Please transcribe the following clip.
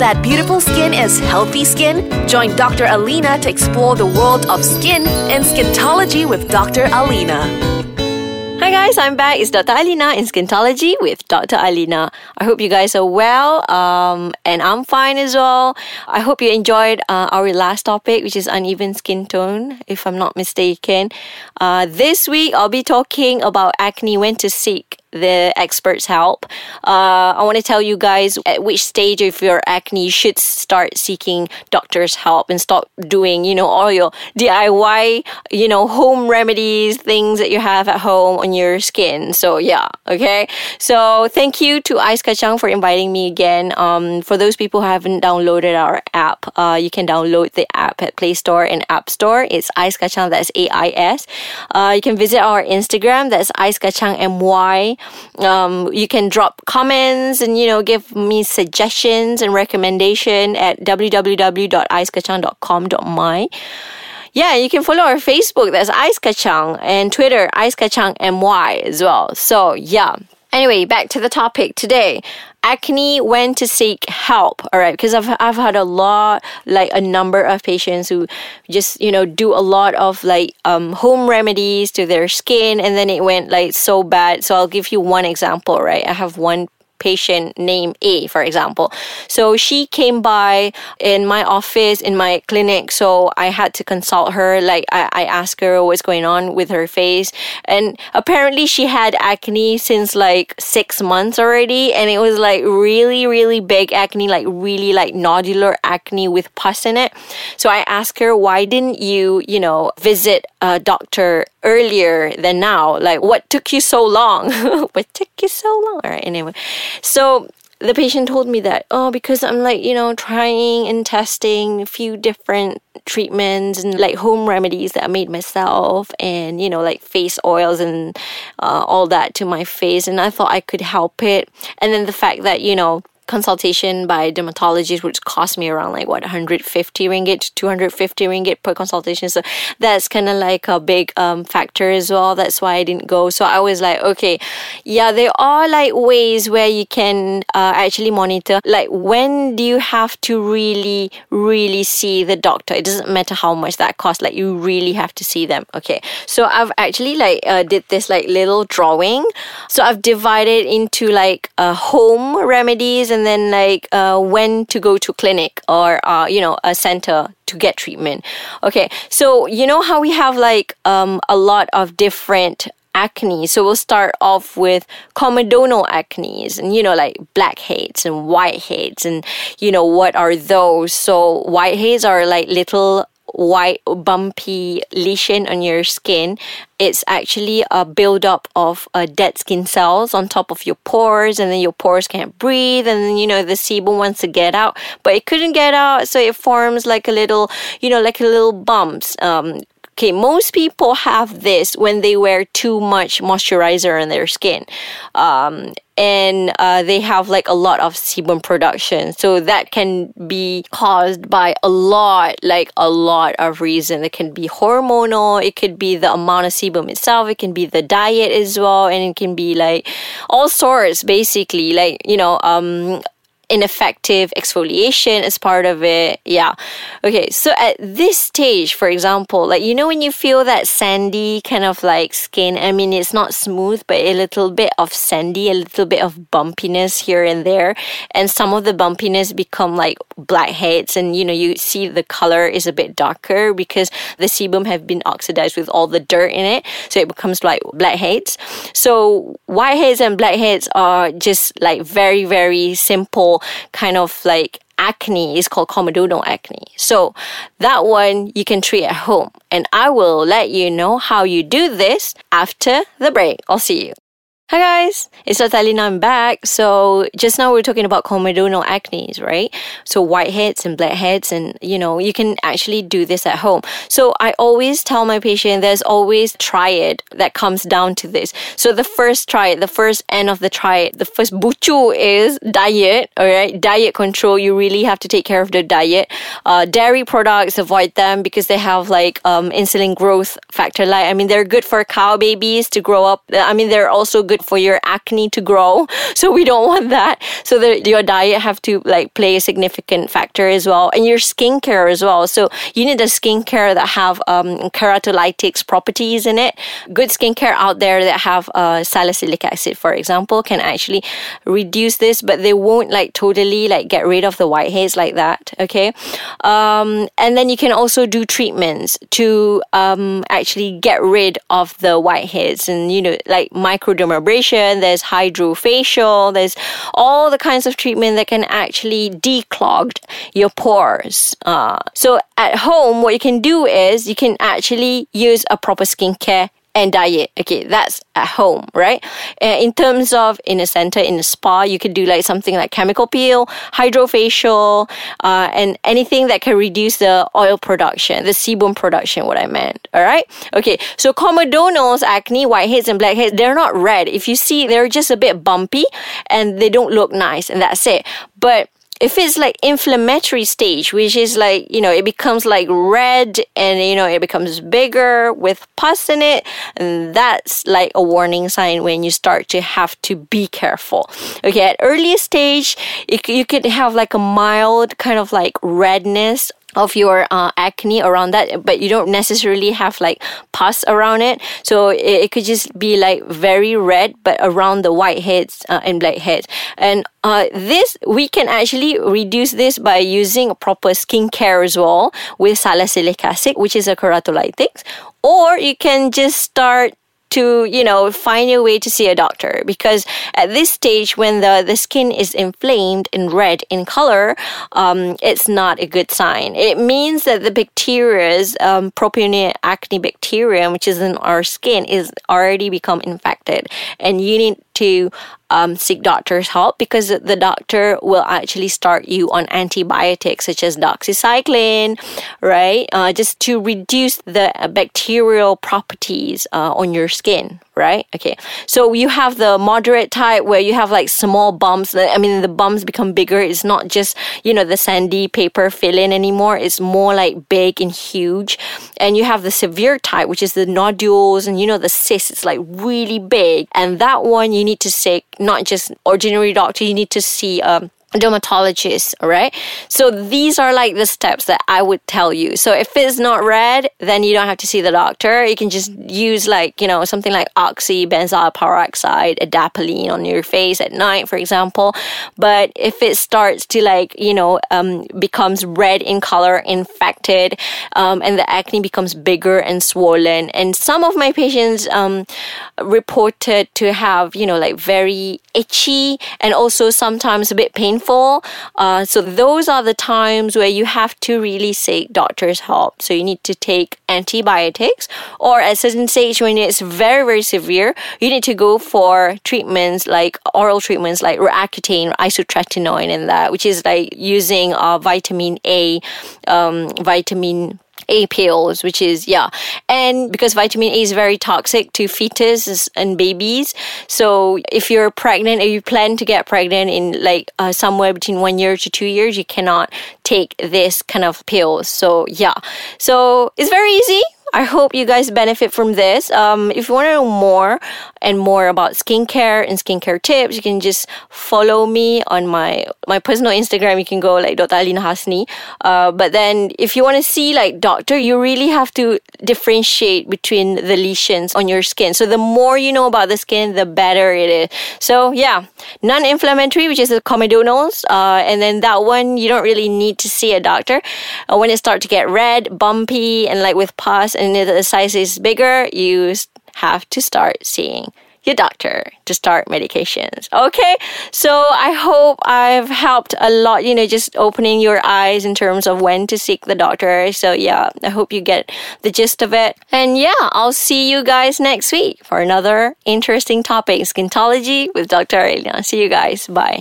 that beautiful skin is healthy skin? Join Dr. Alina to explore the world of skin and Skintology with Dr. Alina. Hi guys, I'm back. It's Dr. Alina in Skintology with Dr. Alina. I hope you guys are well, um, and I'm fine as well. I hope you enjoyed uh, our last topic, which is uneven skin tone, if I'm not mistaken. Uh, this week, I'll be talking about acne, when to seek the experts' help. Uh, I want to tell you guys at which stage of your acne you should start seeking doctor's help and stop doing, you know, all your DIY, you know, home remedies, things that you have at home on your skin. So yeah, okay. So thank you to Ice Kachang for inviting me again. Um, for those people who haven't downloaded our app, uh, you can download the app at Play Store and App Store. It's Ice Kachang. That's A I S. Uh, you can visit our Instagram. That's Ice Kachang M Y. Um, you can drop comments and you know give me suggestions and recommendation at www.icekachang.com.my. Yeah, you can follow our Facebook. That's Ice Kachang and Twitter Ice Kachang MY as well. So yeah. Anyway, back to the topic today. Acne, when to seek help. All right, because I've I've had a lot, like a number of patients who just you know do a lot of like um, home remedies to their skin, and then it went like so bad. So I'll give you one example. Right, I have one patient named A, for example. So she came by in my office, in my clinic. So I had to consult her. Like I, I asked her what's going on with her face. And apparently she had acne since like six months already. And it was like really, really big acne, like really like nodular acne with pus in it. So I asked her, why didn't you, you know, visit a doctor earlier than now? Like what took you so long? what took you so long? All right. Anyway. So the patient told me that, oh, because I'm like, you know, trying and testing a few different treatments and like home remedies that I made myself and, you know, like face oils and uh, all that to my face. And I thought I could help it. And then the fact that, you know, consultation by dermatologist which cost me around like what 150 ringgit to 250 ringgit per consultation. So that's kind of like a big um, factor as well. That's why i didn't go. So i was like okay yeah there are like ways where you can uh, actually monitor. Like when do you have to really really see the doctor? It doesn't matter how much that costs like you really have to see them okay? So i've actually like uh, did this like little drawing. So i've divided into like uh, home remedies and and then like uh, when to go to clinic or uh, you know a center to get treatment okay so you know how we have like um, a lot of different acne. So we'll start off with comedonal acne and you know like blackheads and whiteheads and you know what are those? So whiteheads are like little white bumpy lesion on your skin it's actually a buildup of uh, dead skin cells on top of your pores and then your pores can't breathe and then you know the sebum wants to get out but it couldn't get out so it forms like a little you know like a little bumps um, Okay, most people have this when they wear too much moisturizer on their skin. Um, and uh, they have like a lot of sebum production. So that can be caused by a lot, like a lot of reasons. It can be hormonal, it could be the amount of sebum itself, it can be the diet as well, and it can be like all sorts basically. Like, you know, um, ineffective exfoliation as part of it. Yeah. Okay. So at this stage, for example, like, you know, when you feel that sandy kind of like skin, I mean, it's not smooth, but a little bit of sandy, a little bit of bumpiness here and there. And some of the bumpiness become like blackheads. And, you know, you see the color is a bit darker because the sebum have been oxidized with all the dirt in it. So it becomes like blackheads. So whiteheads and blackheads are just like very, very simple kind of like acne is called comedonal acne. So that one you can treat at home. And I will let you know how you do this after the break. I'll see you. Hi guys, it's Natalina. I'm back. So just now we are talking about comedonal acne, right? So whiteheads and blackheads, and you know you can actually do this at home. So I always tell my patient there's always triad that comes down to this. So the first triad, the first end of the triad, the first buchu is diet. All right, diet control. You really have to take care of the diet. Uh, dairy products, avoid them because they have like um, insulin growth factor. Like I mean, they're good for cow babies to grow up. I mean, they're also good for your acne to grow. So we don't want that. So the, your diet have to like play a significant factor as well, and your skincare as well. So you need a skincare that have um, keratolytics properties in it. Good skincare out there that have uh, salicylic acid, for example, can actually reduce this, but they won't like totally like get rid of the whiteheads like that. Okay, um, and then you can also do treatments to um, actually get rid of the whiteheads, and you know like microdermabrasion. There's hydrofacial. There's all the kinds of treatment that can actually declog your pores. Uh, so at home, what you can do is you can actually use a proper skincare and diet. Okay, that's at home, right? Uh, in terms of in a center, in a spa, you could do like something like chemical peel, hydrofacial, uh, and anything that can reduce the oil production, the sebum production, what I meant. All right? Okay, so comedonals, acne, whiteheads, and blackheads, they're not red. If you see, they're just a bit bumpy and they don't look nice, and that's it. But if it's like inflammatory stage which is like you know it becomes like red and you know it becomes bigger with pus in it and that's like a warning sign when you start to have to be careful. Okay at early stage you could have like a mild kind of like redness of your uh, acne around that but you don't necessarily have like pus around it. So it, it could just be like very red but around the whiteheads uh, and blackheads and uh, this we can actually reduce this by using proper skincare as well with salicylic acid which is a keratolytic or you can just start to you know find a way to see a doctor. Because at this stage when the the skin is inflamed and red in color um, it's not a good sign. It means that the bacteria's um, propionate acne bacterium which is in our skin is already become infected. And you need to um, seek doctor's help because the doctor will actually start you on antibiotics such as doxycycline, right? Uh, just to reduce the bacterial properties uh, on your skin, right? Okay. So you have the moderate type where you have like small bumps. I mean, the bumps become bigger. It's not just, you know, the sandy paper fill-in anymore. It's more like big and huge. And you have the severe type, which is the nodules and, you know, the cysts. It's like really big. And that one you need to seek not just ordinary doctor. You need to see um, dermatologist, all right? So these are like the steps that I would tell you. So if it's not red, then you don't have to see the doctor. You can just use like, you know, something like oxy benzoyl peroxide, adapalene on your face at night, for example. But if it starts to like, you know, um, becomes red in color, infected, um, and the acne becomes bigger and swollen. And some of my patients um, reported to have, you know, like very itchy and also sometimes a bit painful. Uh, so those are the times where you have to really seek doctor's help. So you need to take antibiotics or at certain stage when it's very, very severe, you need to go for treatments like oral treatments like Roaccutane, isotretinoin and that, which is like using uh, vitamin A, um, vitamin a pills, which is, yeah. And because vitamin A is very toxic to fetus and babies. So if you're pregnant or you plan to get pregnant in like uh, somewhere between one year to two years, you cannot take this kind of pills. So yeah. So it's very easy I hope you guys benefit from this. Um, if you want to know more and more about skincare and skincare tips, you can just follow me on my my personal Instagram. You can go like Dr. Alina Hasni. Uh, but then if you want to see like doctor, you really have to differentiate between the lesions on your skin. So the more you know about the skin, the better it is. So yeah, non-inflammatory, which is the comedonals, uh, and then that one you don't really need to see a doctor. Uh, when it starts to get red, bumpy, and like with pus and the size is bigger, you have to start seeing your doctor to start medications. Okay, so I hope I've helped a lot, you know, just opening your eyes in terms of when to seek the doctor. So, yeah, I hope you get the gist of it. And yeah, I'll see you guys next week for another interesting topic skintology with Dr. Alina. See you guys. Bye.